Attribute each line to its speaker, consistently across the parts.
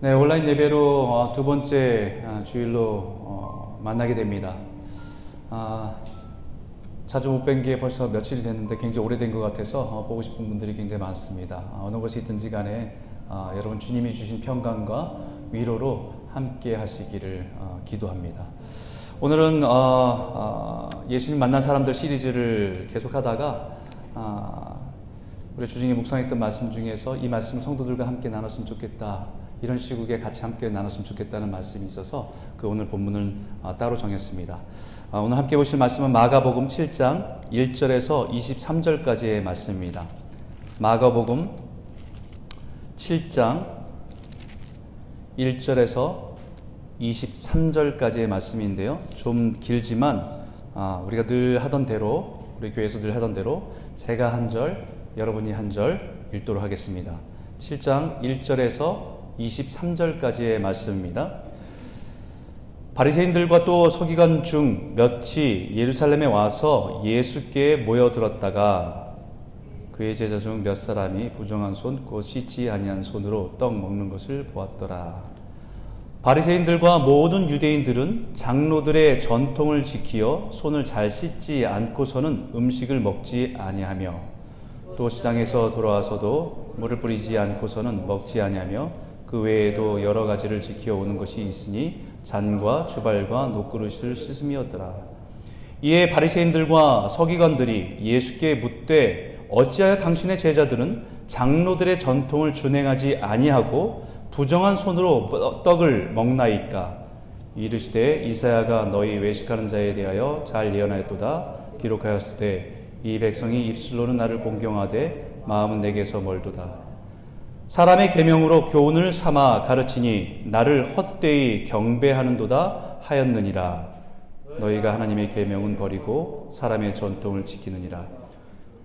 Speaker 1: 네, 온라인 예배로 어, 두 번째 아, 주일로 어, 만나게 됩니다. 아, 자주 못 뵌 게 벌써 며칠이 됐는데 굉장히 오래된 것 같아서 어, 보고 싶은 분들이 굉장히 많습니다. 아, 어느 곳에 있든지 간에 아, 여러분 주님이 주신 평강과 위로로 함께 하시기를 어, 기도합니다. 오늘은 예수님 만난 사람들 시리즈를 계속하다가 아, 우리 주중에 묵상했던 말씀 중에서 이 말씀 성도들과 함께 나눴으면 좋겠다. 이런 시국에 같이 함께 나눴으면 좋겠다는 말씀이 있어서 그 오늘 본문을 아, 따로 정했습니다. 아, 오늘 함께 보실 말씀은 마가복음 7장 1절에서 23절까지의 말씀입니다. 마가복음 7장 1절에서 23절까지의 말씀인데요. 좀 길지만 아, 우리가 늘 하던 대로 우리 교회에서 늘 하던 대로 제가 한 절, 여러분이 한 절 읽도록 하겠습니다. 7장 1절에서 23절까지의 말씀입니다. 바리새인들과 또 서기관 중 몇이 예루살렘에 와서 예수께 모여들었다가 그의 제자 중 몇 사람이 부정한 손, 곧 씻지 아니한 손으로 떡 먹는 것을 보았더라. 바리새인들과 모든 유대인들은 장로들의 전통을 지키어 손을 잘 씻지 않고서는 음식을 먹지 아니하며 또 시장에서 돌아와서도 물을 뿌리지 않고서는 먹지 아니하며 그 외에도 여러 가지를 지켜 오는 것이 있으니 잔과 주발과 녹그릇을 씻음이었더라. 이에 바리새인들과 서기관들이 예수께 묻되 어찌하여 당신의 제자들은 장로들의 전통을 준행하지 아니하고 부정한 손으로 떡을 먹나이까? 이르시되 이사야가 너희 외식하는 자에 대하여 잘 예언하였도다. 기록하였으되 이 백성이 입술로는 나를 공경하되 마음은 내게서 멀도다 사람의 계명으로 교훈을 삼아 가르치니 나를 헛되이 경배하는도다 하였느니라. 너희가 하나님의 계명은 버리고 사람의 전통을 지키느니라.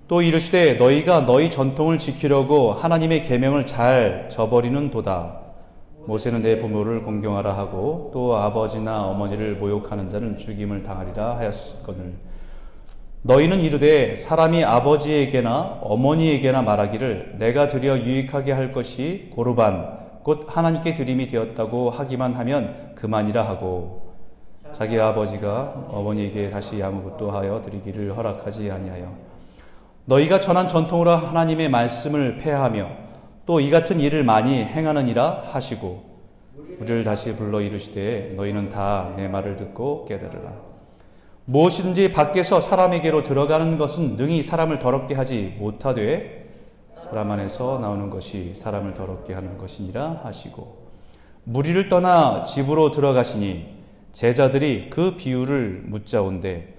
Speaker 1: 또 이르시되 너희가 너희 전통을 지키려고 하나님의 계명을 잘 저버리는 도다. 모세는 내 부모를 공경하라 하고 또 아버지나 어머니를 모욕하는 자는 죽임을 당하리라 하였거늘 너희는 이르되 사람이 아버지에게나 어머니에게나 말하기를 내가 드려 유익하게 할 것이 고르반 곧 하나님께 드림이 되었다고 하기만 하면 그만이라 하고 자기 아버지가 어머니에게 다시 아무것도 하여 드리기를 허락하지 아니하여 너희가 전한 전통으로 하나님의 말씀을 폐하며 또 이 같은 일을 많이 행하느니라 하시고 우리를 다시 불러 이르시되 너희는 다 내 말을 듣고 깨달으라 무엇이든지 밖에서 사람에게로 들어가는 것은 능히 사람을 더럽게 하지 못하되 사람 안에서 나오는 것이 사람을 더럽게 하는 것이니라 하시고 무리를 떠나 집으로 들어가시니 제자들이 그 비유를 묻자온데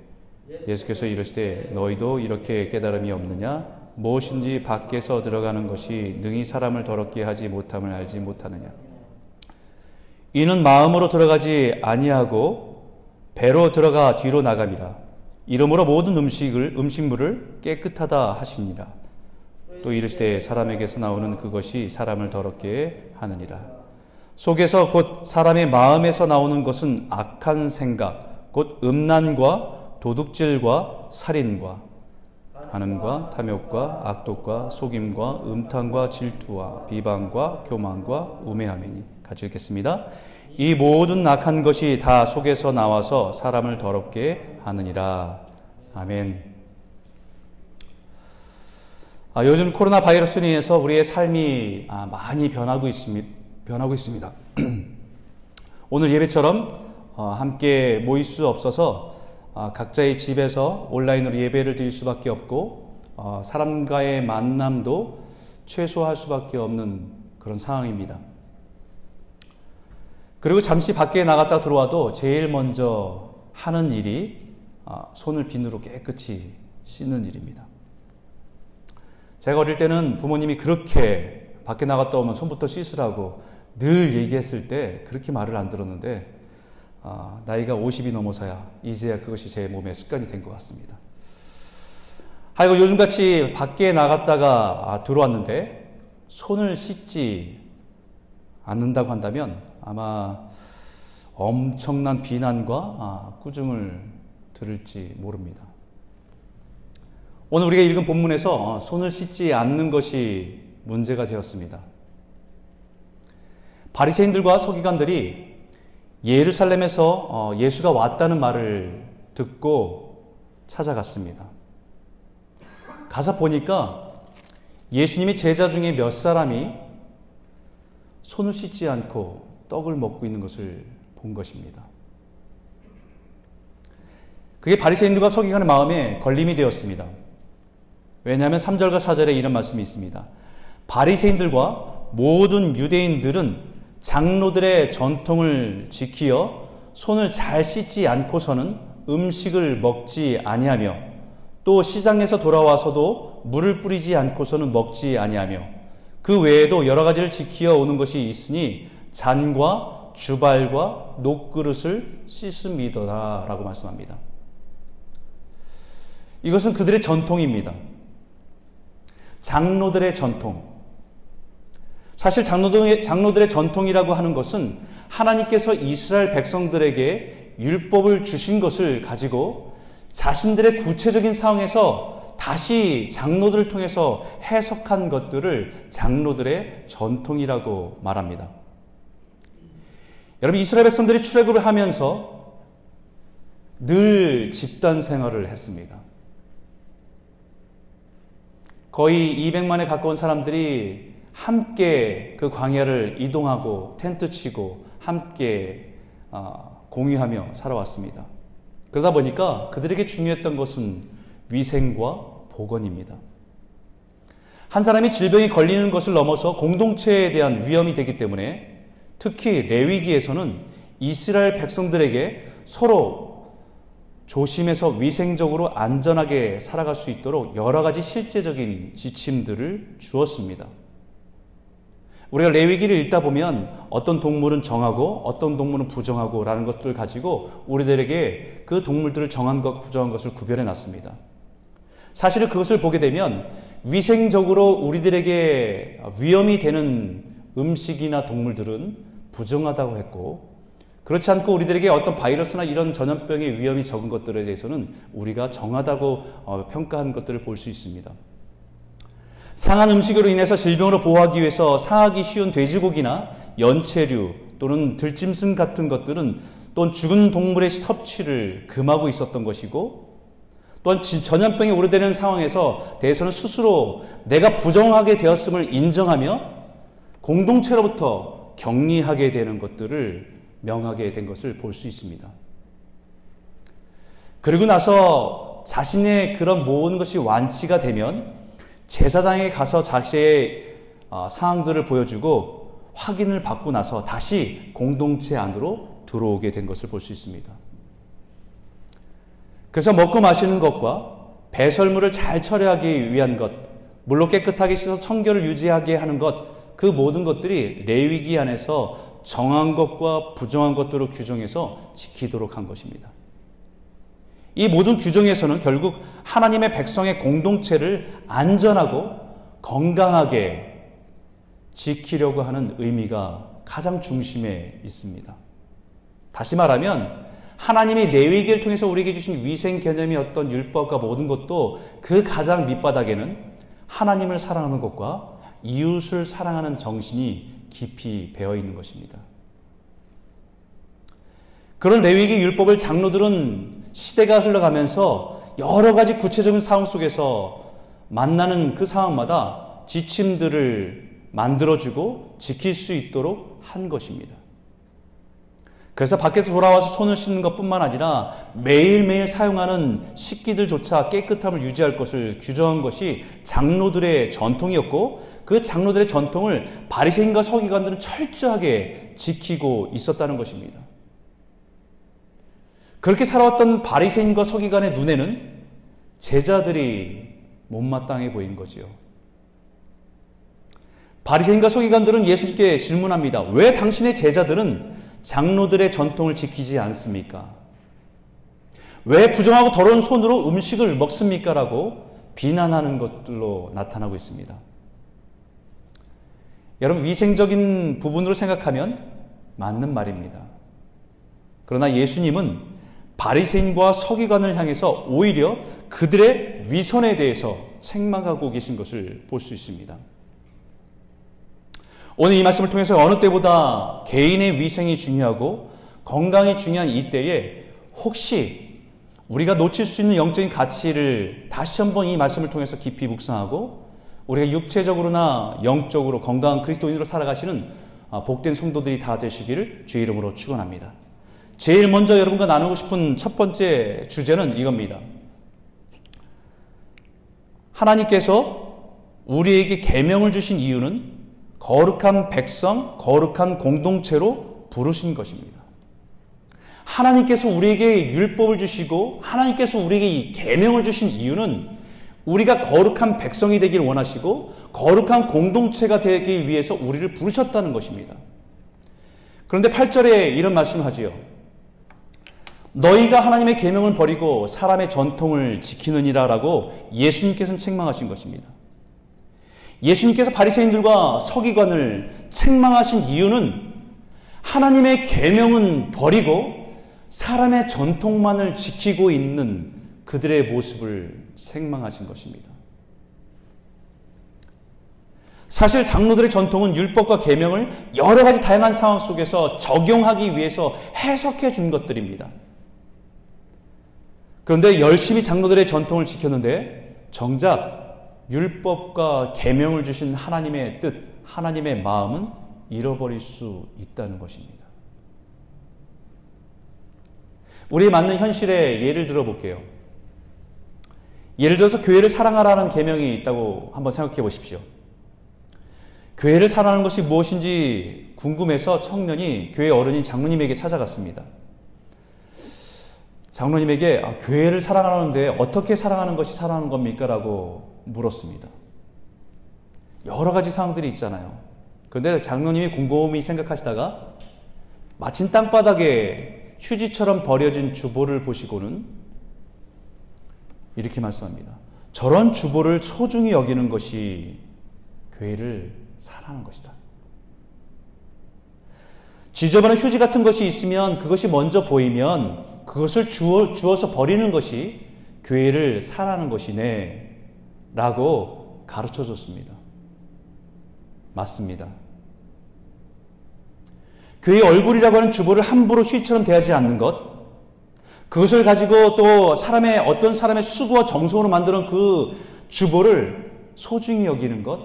Speaker 1: 예수께서 이르시되 너희도 이렇게 깨달음이 없느냐? 무엇인지 밖에서 들어가는 것이 능히 사람을 더럽게 하지 못함을 알지 못하느냐? 이는 마음으로 들어가지 아니하고 배로 들어가 뒤로 나갑니다. 이름으로 모든 음식을 음식물을 깨끗하다 하시니라 또 이르시되 사람에게서 나오는 그것이 사람을 더럽게 하느니라. 속에서 곧 사람의 마음에서 나오는 것은 악한 생각 곧 음란과 도둑질과 살인과 간음과 탐욕과 악독과 속임과 음탕과 질투와 비방과 교만과 우매함이니 같이 읽겠습니다. 이 모든 악한 것이 다 속에서 나와서 사람을 더럽게 하느니라. 아멘. 아, 요즘 코로나 바이러스로 인해서 우리의 삶이 아, 많이 변하고 있습니다. 변하고 있습니다. 오늘 예배처럼 어, 함께 모일 수 없어서 아, 각자의 집에서 온라인으로 예배를 드릴 수밖에 없고 어, 사람과의 만남도 최소화할 수밖에 없는 그런 상황입니다. 그리고 잠시 밖에 나갔다 들어와도 제일 먼저 하는 일이 아, 손을 비누로 깨끗이 씻는 일입니다. 제가 어릴 때는 부모님이 그렇게 밖에 나갔다 오면 손부터 씻으라고 늘 얘기했을 때 그렇게 말을 안 들었는데 아, 나이가 50이 넘어서야 이제야 그것이 제 몸에 습관이 된 것 같습니다. 하여간 요즘같이 밖에 나갔다가 아, 들어왔는데 손을 씻지 않는다고 한다면 아마 엄청난 비난과 아, 꾸중을 들을지 모릅니다. 오늘 우리가 읽은 본문에서 손을 씻지 않는 것이 문제가 되었습니다. 바리새인들과 서기관들이 예루살렘에서 어, 예수가 왔다는 말을 듣고 찾아갔습니다. 가서 보니까 예수님의 제자 중에 몇 사람이 손을 씻지 않고 떡을 먹고 있는 것을 본 것입니다. 그게 바리새인들과 서기관의 마음에 걸림이 되었습니다. 왜냐하면 3절과 4절에 이런 말씀이 있습니다. 바리새인들과 모든 유대인들은 장로들의 전통을 지키어 손을 잘 씻지 않고서는 음식을 먹지 아니하며 또 시장에서 돌아와서도 물을 뿌리지 않고서는 먹지 아니하며 그 외에도 여러 가지를 지키어 오는 것이 있으니 잔과 주발과 녹그릇을 씻음이더라 라고 말씀합니다. 이것은 그들의 전통입니다. 장로들의 전통. 사실 장로들의 전통이라고 하는 것은 하나님께서 이스라엘 백성들에게 율법을 주신 것을 가지고 자신들의 구체적인 상황에서 다시 장로들을 통해서 해석한 것들을 장로들의 전통이라고 말합니다. 여러분 이스라엘 백성들이 출애굽을 하면서 늘 집단 생활을 했습니다. 거의 200만에 가까운 사람들이 함께 그 광야를 이동하고 텐트 치고 함께 어, 공유하며 살아왔습니다. 그러다 보니까 그들에게 중요했던 것은 위생과 보건입니다. 한 사람이 질병에 걸리는 것을 넘어서 공동체에 대한 위험이 되기 때문에 특히 레위기에서는 이스라엘 백성들에게 서로 조심해서 위생적으로 안전하게 살아갈 수 있도록 여러 가지 실제적인 지침들을 주었습니다. 우리가 레위기를 읽다 보면 어떤 동물은 정하고 어떤 동물은 부정하고라는 것들을 가지고 우리들에게 그 동물들을 정한 것, 부정한 것을 구별해 놨습니다. 사실은 그것을 보게 되면 위생적으로 우리들에게 위험이 되는 음식이나 동물들은 부정하다고 했고 그렇지 않고 우리들에게 어떤 바이러스나 이런 전염병의 위험이 적은 것들에 대해서는 우리가 정하다고 어, 평가한 것들을 볼 수 있습니다. 상한 음식으로 인해서 질병으로 보호하기 위해서 상하기 쉬운 돼지고기나 연체류 또는 들짐승 같은 것들은 또는 죽은 동물의 섭취를 금하고 있었던 것이고 또한 전염병에 우려되는 상황에서 대해서는 스스로 내가 부정하게 되었음을 인정하며 공동체로부터 격리하게 되는 것들을 명하게 된 것을 볼 수 있습니다. 그리고 나서 자신의 그런 모든 것이 완치가 되면 제사장에 가서 자신의 어, 상황들을 보여주고 확인을 받고 나서 다시 공동체 안으로 들어오게 된 것을 볼 수 있습니다. 그래서 먹고 마시는 것과 배설물을 잘 처리하기 위한 것, 물로 깨끗하게 씻어 청결을 유지하게 하는 것, 그 모든 것들이 레위기 안에서 정한 것과 부정한 것들을 규정해서 지키도록 한 것입니다. 이 모든 규정에서는 결국 하나님의 백성의 공동체를 안전하고 건강하게 지키려고 하는 의미가 가장 중심에 있습니다. 다시 말하면 하나님이 레위기를 통해서 우리에게 주신 위생 개념이 어떤 율법과 모든 것도 그 가장 밑바닥에는 하나님을 사랑하는 것과 이웃을 사랑하는 정신이 깊이 배어 있는 것입니다. 그런 레위기 율법을 장로들은 시대가 흘러가면서 여러 가지 구체적인 상황 속에서 만나는 그 상황마다 지침들을 만들어주고 지킬 수 있도록 한 것입니다. 그래서 밖에서 돌아와서 손을 씻는 것 뿐만 아니라 매일매일 사용하는 식기들조차 깨끗함을 유지할 것을 규정한 것이 장로들의 전통이었고 그 장로들의 전통을 바리새인과 서기관들은 철저하게 지키고 있었다는 것입니다. 그렇게 살아왔던 바리새인과 서기관의 눈에는 제자들이 못마땅해 보인 거지요. 바리새인과 서기관들은 예수님께 질문합니다. 왜 당신의 제자들은 장로들의 전통을 지키지 않습니까? 왜 부정하고 더러운 손으로 음식을 먹습니까? 라고 비난하는 것들로 나타나고 있습니다. 여러분, 위생적인 부분으로 생각하면 맞는 말입니다. 그러나 예수님은 바리새인과 서기관을 향해서 오히려 그들의 위선에 대해서 책망하고 계신 것을 볼 수 있습니다. 오늘 이 말씀을 통해서 어느 때보다 개인의 위생이 중요하고 건강이 중요한 이때에 혹시 우리가 놓칠 수 있는 영적인 가치를 다시 한번 이 말씀을 통해서 깊이 묵상하고 우리가 육체적으로나 영적으로 건강한 그리스도인으로 살아가시는 아, 복된 성도들이 다 되시기를 주의 이름으로 축원합니다. 제일 먼저 여러분과 나누고 싶은 첫 번째 주제는 이겁니다. 하나님께서 우리에게 계명을 주신 이유는 거룩한 백성, 거룩한 공동체로 부르신 것입니다. 하나님께서 우리에게 율법을 주시고 하나님께서 우리에게 이 계명을 주신 이유는 우리가 거룩한 백성이 되길 원하시고 거룩한 공동체가 되기 위해서 우리를 부르셨다는 것입니다. 그런데 8절에 이런 말씀을 하지요. 너희가 하나님의 계명을 버리고 사람의 전통을 지키느니라라고 예수님께서는 책망하신 것입니다. 예수님께서 바리새인들과 서기관을 책망하신 이유는 하나님의 계명은 버리고 사람의 전통만을 지키고 있는 그들의 모습을 책망하신 것입니다. 사실 장로들의 전통은 율법과 계명을 여러 가지 다양한 상황 속에서 적용하기 위해서 해석해 준 것들입니다. 그런데 열심히 장로들의 전통을 지켰는데 정작 율법과 계명을 주신 하나님의 뜻, 하나님의 마음은 잃어버릴 수 있다는 것입니다. 우리에 맞는 현실의 예를 들어 볼게요. 예를 들어서 교회를 사랑하라는 계명이 있다고 한번 생각해 보십시오. 교회를 사랑하는 것이 무엇인지 궁금해서 청년이 교회 어른인 장로님에게 찾아갔습니다. 장로님에게 아, 교회를 사랑하는데 어떻게 사랑하는 것이 사랑하는 겁니까? 라고 물었습니다. 여러 가지 상황들이 있잖아요. 그런데 장로님이 곰곰이 생각하시다가 마침 땅바닥에 휴지처럼 버려진 주보를 보시고는 이렇게 말씀합니다. 저런 주보를 소중히 여기는 것이 교회를 사랑하는 것이다. 지저분한 휴지 같은 것이 있으면 그것이 먼저 보이면 그것을 주어, 주어서 버리는 것이 교회를 사랑하는 것이네. 라고 가르쳐 줬습니다. 맞습니다. 교회의 얼굴이라고 하는 주보를 함부로 휴지처럼 대하지 않는 것, 그것을 가지고 또 사람의 어떤 사람의 수고와 정성으로 만드는 그 주보를 소중히 여기는 것,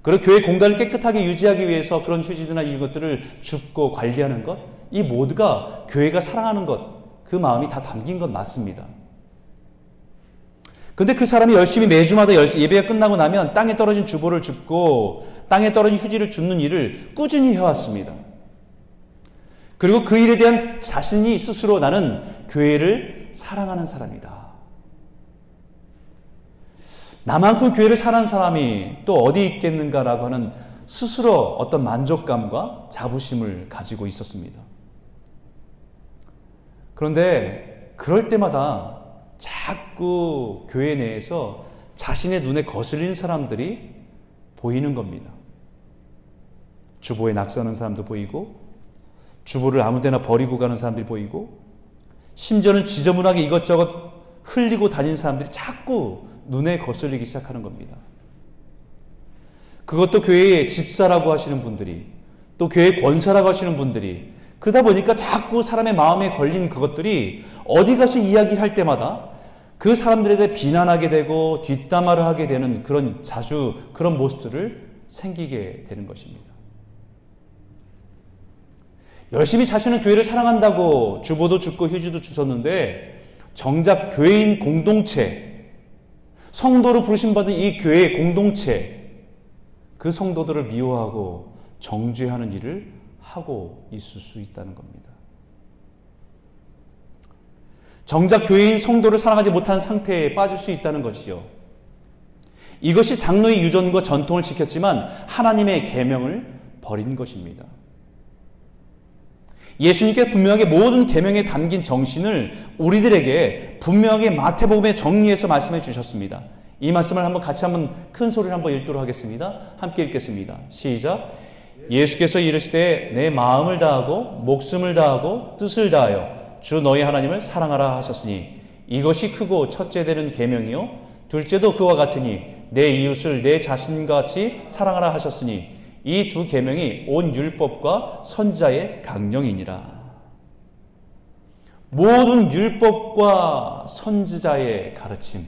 Speaker 1: 그리고 교회 공간을 깨끗하게 유지하기 위해서 그런 휴지들이나 이런 것들을 줍고 관리하는 것, 이 모두가 교회가 사랑하는 것, 그 마음이 다 담긴 건 맞습니다. 근데 그 사람이 열심히 매주마다 예배가 끝나고 나면 땅에 떨어진 주보를 줍고 땅에 떨어진 휴지를 줍는 일을 꾸준히 해왔습니다. 그리고 그 일에 대한 자신이 스스로 나는 교회를 사랑하는 사람이다. 나만큼 교회를 사랑하는 사람이 또 어디 있겠는가라고 하는 스스로 어떤 만족감과 자부심을 가지고 있었습니다. 그런데 그럴 때마다 자꾸 교회 내에서 자신의 눈에 거슬리는 사람들이 보이는 겁니다. 주보에 낙서하는 사람도 보이고, 주보를 아무 데나 버리고 가는 사람들이 보이고, 심지어는 지저분하게 이것저것 흘리고 다니는 사람들이 자꾸 눈에 거슬리기 시작하는 겁니다. 그것도 교회의 집사라고 하시는 분들이, 또 교회 권사라고 하시는 분들이, 그러다 보니까 자꾸 사람의 마음에 걸린 그것들이 어디 가서 이야기를 할 때마다 그 사람들에 대해 비난하게 되고 뒷담화를 하게 되는 그런 자주 그런 모습들을 생기게 되는 것입니다. 열심히 자신은 교회를 사랑한다고 주보도 줍고 휴지도 주셨는데 정작 교회인 공동체, 성도로 부르심받은 이 교회 공동체, 그 성도들을 미워하고 정죄하는 일을 하고 있을 수 있다는 겁니다. 정작 교회인 성도를 사랑하지 못한 상태에 빠질 수 있다는 것이요. 이것이 장로의 유전과 전통을 지켰지만 하나님의 계명을 버린 것입니다. 예수님께 분명하게 모든 계명에 담긴 정신을 우리들에게 분명하게 마태복음에 정리해서 말씀해 주셨습니다. 이 말씀을 한번 같이 한번 큰 소리를 한번 읽도록 하겠습니다. 함께 읽겠습니다. 시작. 예수께서 이르시되 내 마음을 다하고 목숨을 다하고 뜻을 다하여 주 너희 하나님을 사랑하라 하셨으니 이것이 크고 첫째 되는 계명이요 둘째도 그와 같으니 내 이웃을 내 자신같이 사랑하라 하셨으니 이 두 계명이 온 율법과 선자의 강령이니라. 모든 율법과 선지자의 가르침,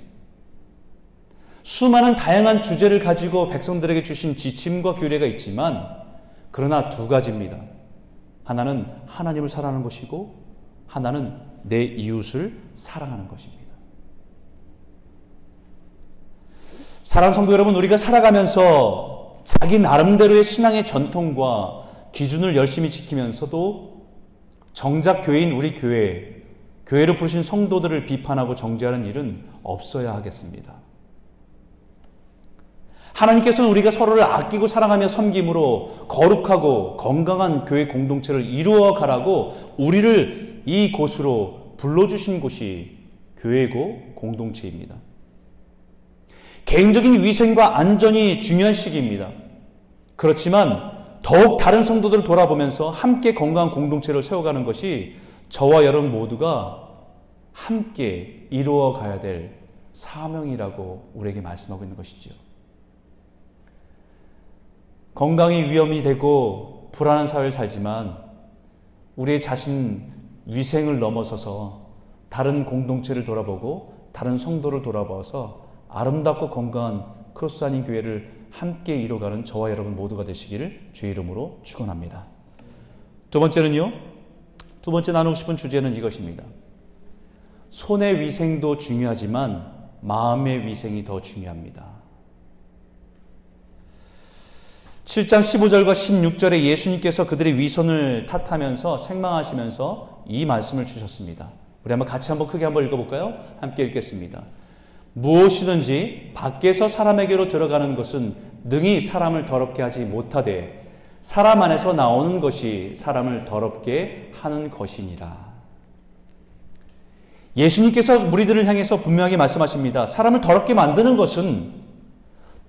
Speaker 1: 수많은 다양한 주제를 가지고 백성들에게 주신 지침과 규례가 있지만 그러나 두 가지입니다. 하나는 하나님을 사랑하는 것이고 하나는 내 이웃을 사랑하는 것입니다. 사랑 성도 여러분, 우리가 살아가면서 자기 나름대로의 신앙의 전통과 기준을 열심히 지키면서도 정작 교회인 우리 교회, 교회를 부르신 성도들을 비판하고 정죄하는 일은 없어야 하겠습니다. 하나님께서는 우리가 서로를 아끼고 사랑하며 섬김으로 거룩하고 건강한 교회 공동체를 이루어 가라고 우리를 이 곳으로 불러주신 곳이 교회고 공동체입니다. 개인적인 위생과 안전이 중요한 시기입니다. 그렇지만 더욱 다른 성도들을 돌아보면서 함께 건강한 공동체를 세워가는 것이 저와 여러분 모두가 함께 이루어 가야 될 사명이라고 우리에게 말씀하고 있는 것이지요. 건강이 위험이 되고 불안한 사회를 살지만 우리의 자신 위생을 넘어서서 다른 공동체를 돌아보고 다른 성도를 돌아봐서 아름답고 건강한 크로스 아닌 교회를 함께 이뤄가는 저와 여러분 모두가 되시기를 주의 이름으로 축원합니다. 두 번째는요. 두 번째 나누고 싶은 주제는 이것입니다. 손의 위생도 중요하지만 마음의 위생이 더 중요합니다. 7장 15절과 16절에 예수님께서 그들의 위선을 탓하면서 책망하시면서 이 말씀을 주셨습니다. 우리 한번 같이 한번 크게 한번 읽어볼까요? 함께 읽겠습니다. 무엇이든지 밖에서 사람에게로 들어가는 것은 능히 사람을 더럽게 하지 못하되 사람 안에서 나오는 것이 사람을 더럽게 하는 것이니라. 예수님께서 무리들을 향해서 분명하게 말씀하십니다. 사람을 더럽게 만드는 것은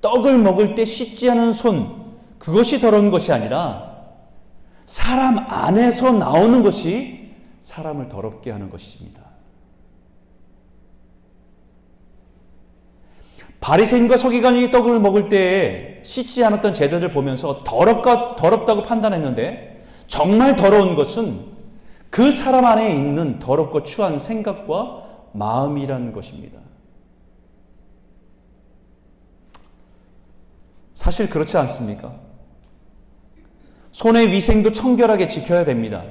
Speaker 1: 떡을 먹을 때 씻지 않은 손, 그것이 더러운 것이 아니라 사람 안에서 나오는 것이 사람을 더럽게 하는 것입니다. 바리새인과 서기관이 떡을 먹을 때 씻지 않았던 제자들 보면서 더럽가 더럽다고 판단했는데 정말 더러운 것은 그 사람 안에 있는 더럽고 추한 생각과 마음이라는 것입니다. 사실 그렇지 않습니까? 손의 위생도 청결하게 지켜야 됩니다.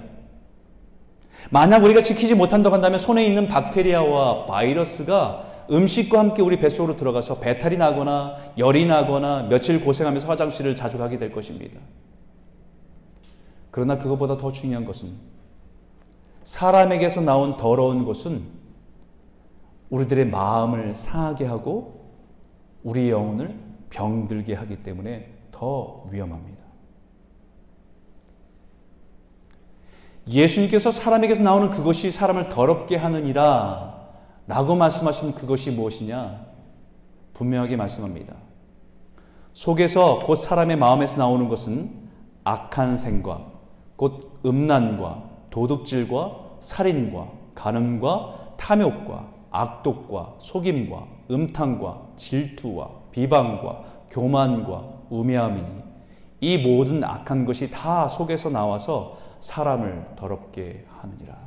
Speaker 1: 만약 우리가 지키지 못한다고 한다면 손에 있는 박테리아와 바이러스가 음식과 함께 우리 뱃속으로 들어가서 배탈이 나거나 열이 나거나 며칠 고생하면서 화장실을 자주 가게 될 것입니다. 그러나 그것보다 더 중요한 것은 사람에게서 나온 더러운 것은 우리들의 마음을 상하게 하고 우리의 영혼을 병들게 하기 때문에 더 위험합니다. 예수님께서 사람에게서 나오는 그것이 사람을 더럽게 하느니라 라고 말씀하신 그것이 무엇이냐? 분명하게 말씀합니다. 속에서 곧 사람의 마음에서 나오는 것은 악한 생각, 곧 음란과 도둑질과 살인과 간음과 탐욕과 악독과 속임과 음탕과 질투와 비방과 교만과 우매함이니 이 모든 악한 것이 다 속에서 나와서 사람을 더럽게 하느니라.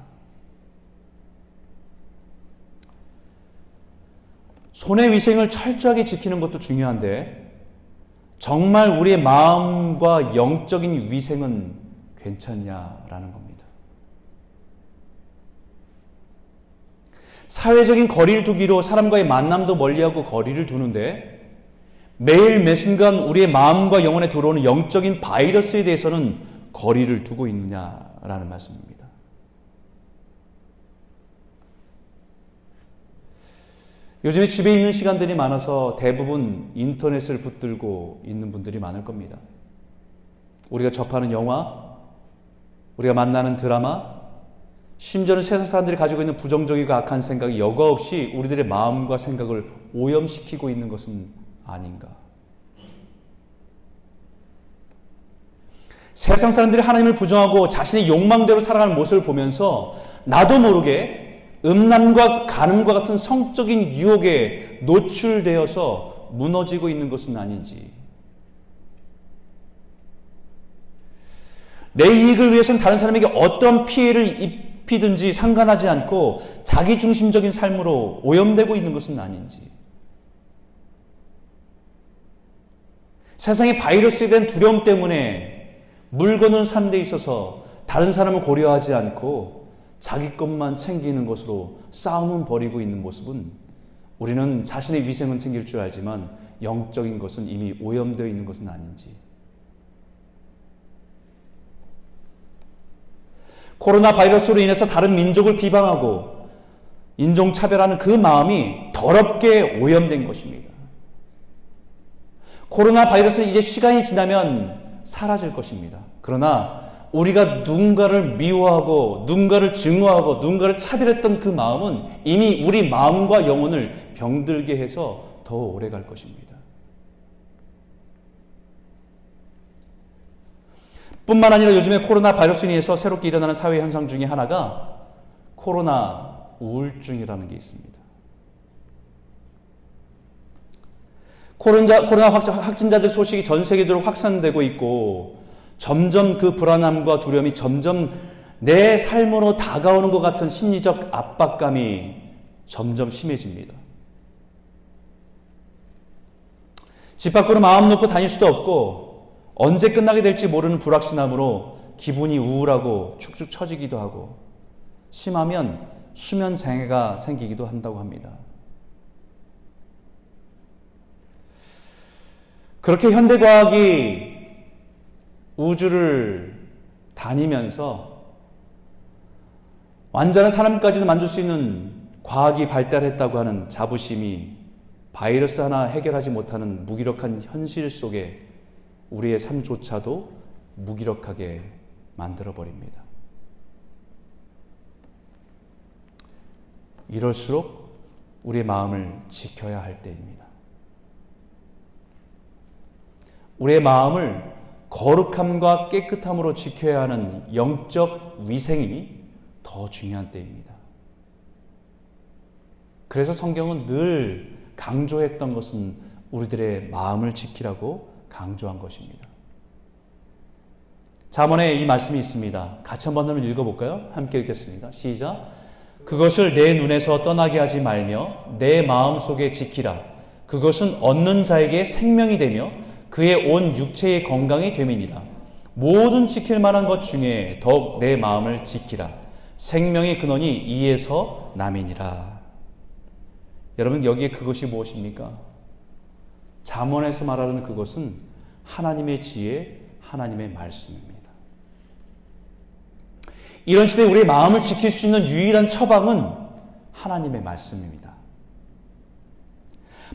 Speaker 1: 손의 위생을 철저하게 지키는 것도 중요한데 정말 우리의 마음과 영적인 위생은 괜찮냐라는 겁니다. 사회적인 거리를 두기로 사람과의 만남도 멀리하고 거리를 두는데 매일 매 순간 우리의 마음과 영혼에 들어오는 영적인 바이러스에 대해서는 거리를 두고 있느냐라는 말씀입니다. 요즘에 집에 있는 시간들이 많아서 대부분 인터넷을 붙들고 있는 분들이 많을 겁니다. 우리가 접하는 영화, 우리가 만나는 드라마, 심지어는 세상 사람들이 가지고 있는 부정적이고 악한 생각이 여과 없이 우리들의 마음과 생각을 오염시키고 있는 것은 아닌가. 세상 사람들이 하나님을 부정하고 자신의 욕망대로 살아가는 모습을 보면서 나도 모르게 음란과 간음과 같은 성적인 유혹에 노출되어서 무너지고 있는 것은 아닌지. 내 이익을 위해서는 다른 사람에게 어떤 피해를 입히든지 상관하지 않고 자기 중심적인 삶으로 오염되고 있는 것은 아닌지. 세상의 바이러스에 대한 두려움 때문에 물건을 산 데 있어서 다른 사람을 고려하지 않고 자기 것만 챙기는 것으로 싸움은 벌이고 있는 모습은 우리는 자신의 위생은 챙길 줄 알지만 영적인 것은 이미 오염되어 있는 것은 아닌지. 코로나 바이러스로 인해서 다른 민족을 비방하고 인종차별하는 그 마음이 더럽게 오염된 것입니다. 코로나 바이러스는 이제 시간이 지나면 사라질 것입니다. 그러나 우리가 누군가를 미워하고 누군가를 증오하고 누군가를 차별했던 그 마음은 이미 우리 마음과 영혼을 병들게 해서 더 오래 갈 것입니다. 뿐만 아니라 요즘에 코로나 바이러스에 의해서 새롭게 일어나는 사회 현상 중에 하나가 코로나 우울증이라는 게 있습니다. 코로나, 코로나 확진자들 소식이 전 세계적으로 확산되고 있고 점점 그 불안함과 두려움이 점점 내 삶으로 다가오는 것 같은 심리적 압박감이 점점 심해집니다. 집 밖으로 마음 놓고 다닐 수도 없고 언제 끝나게 될지 모르는 불확실함으로 기분이 우울하고 축축 처지기도 하고 심하면 수면 장애가 생기기도 한다고 합니다. 그렇게 현대과학이 우주를 다니면서 완전한 사람까지도 만들 수 있는 과학이 발달했다고 하는 자부심이 바이러스 하나 해결하지 못하는 무기력한 현실 속에 우리의 삶조차도 무기력하게 만들어 버립니다. 이럴수록 우리의 마음을 지켜야 할 때입니다. 우리의 마음을 거룩함과 깨끗함으로 지켜야 하는 영적 위생이 더 중요한 때입니다. 그래서 성경은 늘 강조했던 것은 우리들의 마음을 지키라고 강조한 것입니다. 자문에 이 말씀이 있습니다. 같이 한번 읽어볼까요? 함께 읽겠습니다. 시작. 그것을 내 눈에서 떠나게 하지 말며 내 마음 속에 지키라. 그것은 얻는 자에게 생명이 되며 그의 온 육체의 건강이 됨이니라. 모든 지킬 만한 것 중에 더욱 내 마음을 지키라. 생명의 근원이 이에서 남이니라. 여러분 여기에 그것이 무엇입니까? 잠언에서 말하는 그것은 하나님의 지혜, 하나님의 말씀입니다. 이런 시대에 우리의 마음을 지킬 수 있는 유일한 처방은 하나님의 말씀입니다.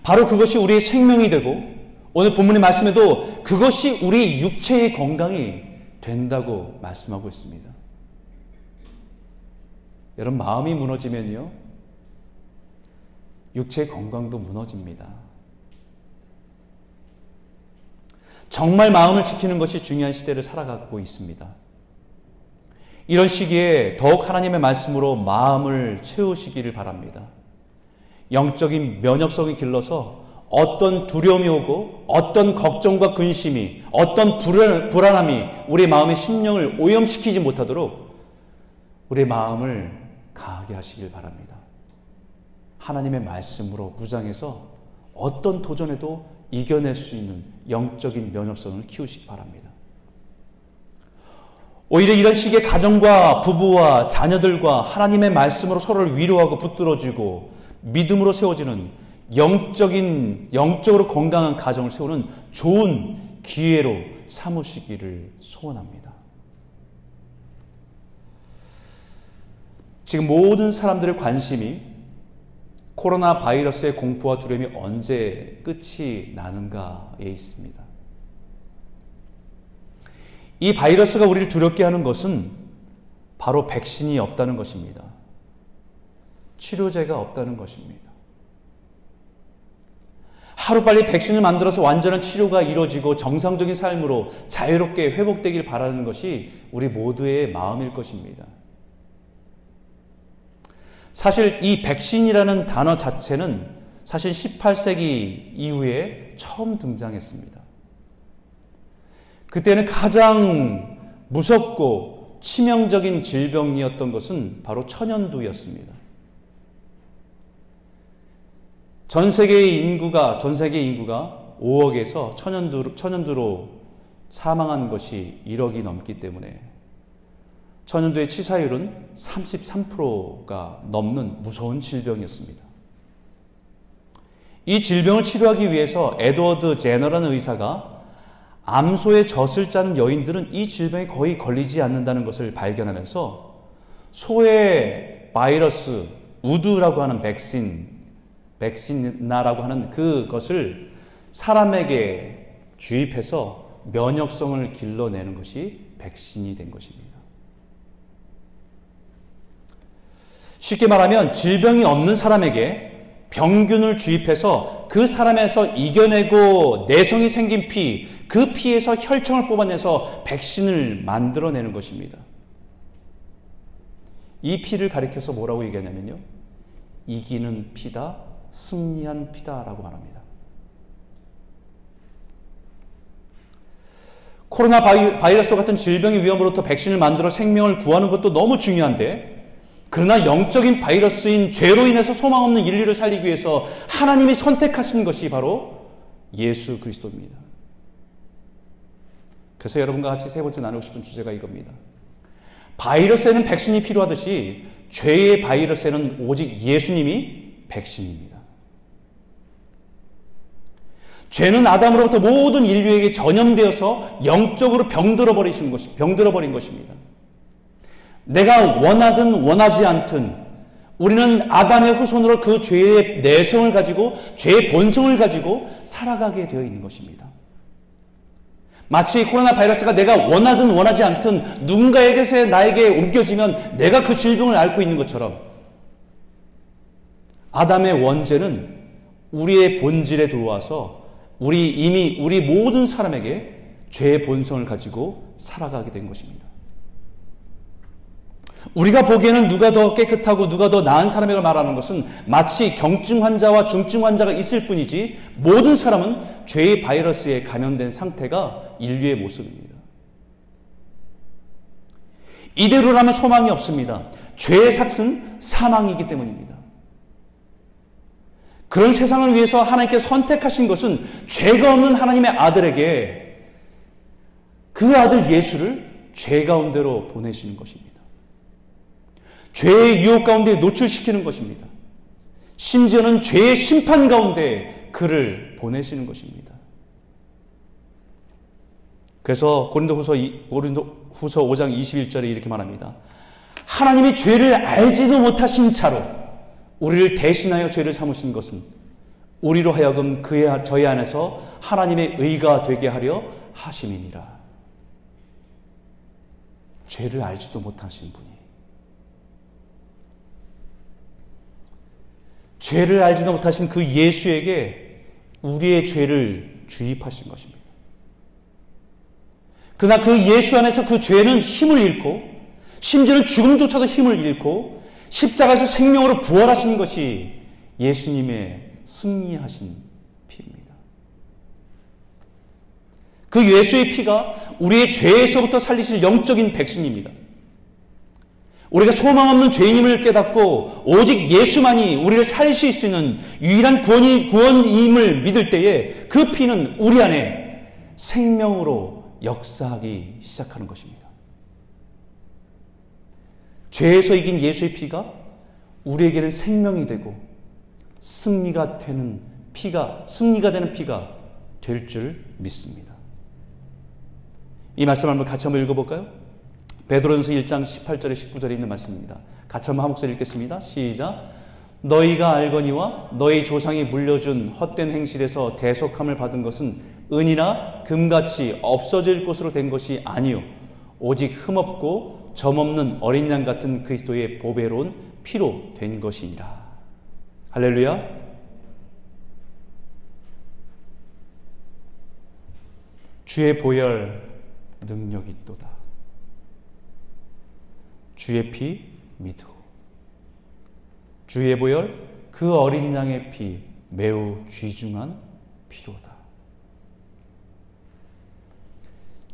Speaker 1: 바로 그것이 우리의 생명이 되고 오늘 본문의 말씀에도 그것이 우리 육체의 건강이 된다고 말씀하고 있습니다. 여러분, 마음이 무너지면요, 육체의 건강도 무너집니다. 정말 마음을 지키는 것이 중요한 시대를 살아가고 있습니다. 이런 시기에 더욱 하나님의 말씀으로 마음을 채우시기를 바랍니다. 영적인 면역성이 길러서 어떤 두려움이 오고 어떤 걱정과 근심이 어떤 불안, 불안함이 우리 마음의 심령을 오염시키지 못하도록 우리 마음을 강하게 하시길 바랍니다. 하나님의 말씀으로 무장해서 어떤 도전에도 이겨낼 수 있는 영적인 면역성을 키우시기 바랍니다. 오히려 이런 식의 가정과 부부와 자녀들과 하나님의 말씀으로 서로를 위로하고 붙들어주고 믿음으로 세워지는 영적인, 영적으로 건강한 가정을 세우는 좋은 기회로 삼으시기를 소원합니다. 지금 모든 사람들의 관심이 코로나 바이러스의 공포와 두려움이 언제 끝이 나는가에 있습니다. 이 바이러스가 우리를 두렵게 하는 것은 바로 백신이 없다는 것입니다. 치료제가 없다는 것입니다. 하루빨리 백신을 만들어서 완전한 치료가 이루어지고 정상적인 삶으로 자유롭게 회복되길 바라는 것이 우리 모두의 마음일 것입니다. 사실 이 백신이라는 단어 자체는 사실 18세기 이후에 처음 등장했습니다. 그때는 가장 무섭고 치명적인 질병이었던 것은 바로 천연두였습니다. 전 세계의 인구가 전 세계 인구가 5억에서 천연두, 천연두로 사망한 것이 1억이 넘기 때문에 천연두의 치사율은 33%가 넘는 무서운 질병이었습니다. 이 질병을 치료하기 위해서 에드워드 제너라는 의사가 암소에 젖을 짜는 여인들은 이 질병에 거의 걸리지 않는다는 것을 발견하면서 소의 바이러스 우드라고 하는 백신, 백신나라고 하는 그것을 사람에게 주입해서 면역성을 길러내는 것이 백신이 된 것입니다. 쉽게 말하면 질병이 없는 사람에게 병균을 주입해서 그 사람에서 이겨내고 내성이 생긴 피, 그 피에서 혈청을 뽑아내서 백신을 만들어내는 것입니다. 이 피를 가리켜서 뭐라고 얘기하냐면요. 이기는 피다, 승리한 피다라고 말합니다. 코로나 바이러스 같은 질병의 위험으로부터 백신을 만들어 생명을 구하는 것도 너무 중요한데 그러나 영적인 바이러스인 죄로 인해서 소망 없는 인류를 살리기 위해서 하나님이 선택하신 것이 바로 예수 그리스도입니다. 그래서 여러분과 같이 세 번째 나누고 싶은 주제가 이겁니다. 바이러스에는 백신이 필요하듯이 죄의 바이러스에는 오직 예수님이 백신입니다. 죄는 아담으로부터 모든 인류에게 전염되어서 영적으로 병들어 버리신 것이 병들어 버린 것입니다. 내가 원하든 원하지 않든 우리는 아담의 후손으로 그 죄의 내성을 가지고 죄의 본성을 가지고 살아가게 되어 있는 것입니다. 마치 코로나 바이러스가 내가 원하든 원하지 않든 누군가에게서 나에게 옮겨지면 내가 그 질병을 앓고 있는 것처럼 아담의 원죄는 우리의 본질에 들어와서 우리 이미 우리 모든 사람에게 죄의 본성을 가지고 살아가게 된 것입니다. 우리가 보기에는 누가 더 깨끗하고 누가 더 나은 사람에게 말하는 것은 마치 경증 환자와 중증 환자가 있을 뿐이지 모든 사람은 죄의 바이러스에 감염된 상태가 인류의 모습입니다. 이대로라면 소망이 없습니다. 죄의 삭은 사망이기 때문입니다. 그런 세상을 위해서 하나님께 선택하신 것은 죄가 없는 하나님의 아들에게 그 아들 예수를 죄 가운데로 보내시는 것입니다. 죄의 유혹 가운데 노출시키는 것입니다. 심지어는 죄의 심판 가운데 그를 보내시는 것입니다. 그래서 고린도후서 고린도후서 5장 21절에 이렇게 말합니다. 하나님이 죄를 알지도 못하신 차로 우리를 대신하여 죄를 삼으신 것은 우리로 하여금 그의 저희 안에서 하나님의 의가 되게 하려 하심이니라. 죄를 알지도 못하신 분이 죄를 알지도 못하신 그 예수에게 우리의 죄를 주입하신 것입니다. 그러나 그 예수 안에서 그 죄는 힘을 잃고 심지어는 죽음조차도 힘을 잃고 십자가에서 생명으로 부활하신 것이 예수님의 승리하신 피입니다. 그 예수의 피가 우리의 죄에서부터 살리실 영적인 백신입니다. 우리가 소망 없는 죄인임을 깨닫고 오직 예수만이 우리를 살릴 수 있는 유일한 구원이, 구원임을 믿을 때에 그 피는 우리 안에 생명으로 역사하기 시작하는 것입니다. 죄에서 이긴 예수의 피가 우리에게는 생명이 되고 승리가 되는 피가, 승리가 되는 피가 될 줄 믿습니다. 이 말씀 한번 같이 한번 읽어볼까요? 베드로전서 1장 18절에 19절에 있는 말씀입니다. 같이 한번 한 목소리 읽겠습니다. 시작. 너희가 알거니와 너희 조상이 물려준 헛된 행실에서 대속함을 받은 것은 은이나 금같이 없어질 것으로 된 것이 아니요 오직 흠없고 점없는 어린 양 같은 그리스도의 보배로운 피로 된 것이니라. 할렐루야. 주의 보혈 능력이 또다. 주의 피 믿어. 주의 보혈 그 어린 양의 피 매우 귀중한 피로다.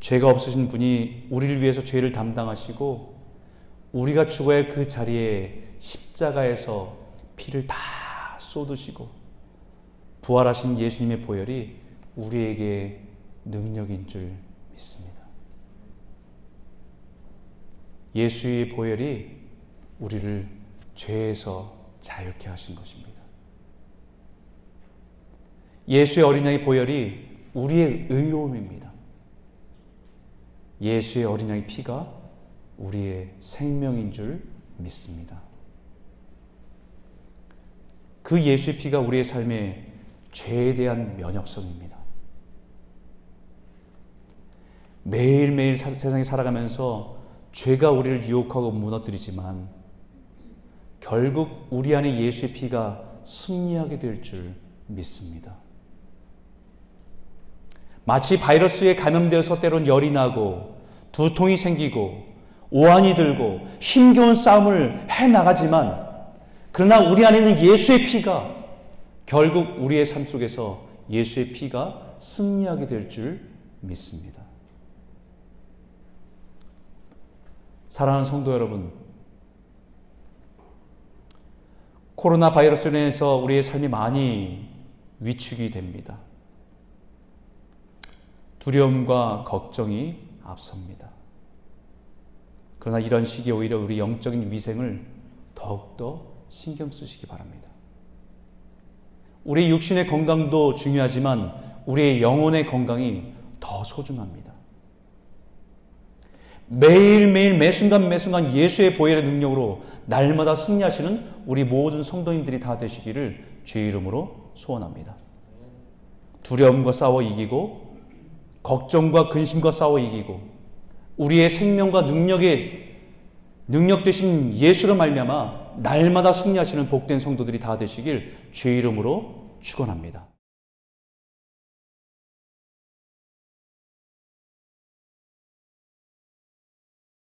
Speaker 1: 죄가 없으신 분이 우리를 위해서 죄를 담당하시고 우리가 죽어야 할 그 자리에 십자가에서 피를 다 쏟으시고 부활하신 예수님의 보혈이 우리에게 능력인 줄 믿습니다. 예수의 보혈이 우리를 죄에서 자유케 하신 것입니다. 예수의 어린 양의 보혈이 우리의 의로움입니다. 예수의 어린 양의 피가 우리의 생명인 줄 믿습니다. 그 예수의 피가 우리의 삶에 죄에 대한 면역성입니다. 매일매일 세상에 살아가면서 죄가 우리를 유혹하고 무너뜨리지만 결국 우리 안에 예수의 피가 승리하게 될 줄 믿습니다. 마치 바이러스에 감염되어서 때론 열이 나고 두통이 생기고 오한이 들고 힘겨운 싸움을 해 나가지만 그러나 우리 안에 있는 예수의 피가 결국 우리의 삶 속에서 예수의 피가 승리하게 될 줄 믿습니다. 사랑하는 성도 여러분, 코로나 바이러스로 인해서 우리의 삶이 많이 위축이 됩니다. 두려움과 걱정이 앞섭니다. 그러나 이런 시기에 오히려 우리 영적인 위생을 더욱더 신경 쓰시기 바랍니다. 우리 육신의 건강도 중요하지만 우리의 영혼의 건강이 더 소중합니다. 매일매일 매순간 매순간 예수의 보혈의 능력으로 날마다 승리하시는 우리 모든 성도님들이 다 되시기를 주의 이름으로 소원합니다. 두려움과 싸워 이기고 걱정과 근심과 싸워 이기고 우리의 생명과 능력의 능력 되신 예수로 말미암아 날마다 승리하시는 복된 성도들이 다 되시길 주의 이름으로 축원합니다.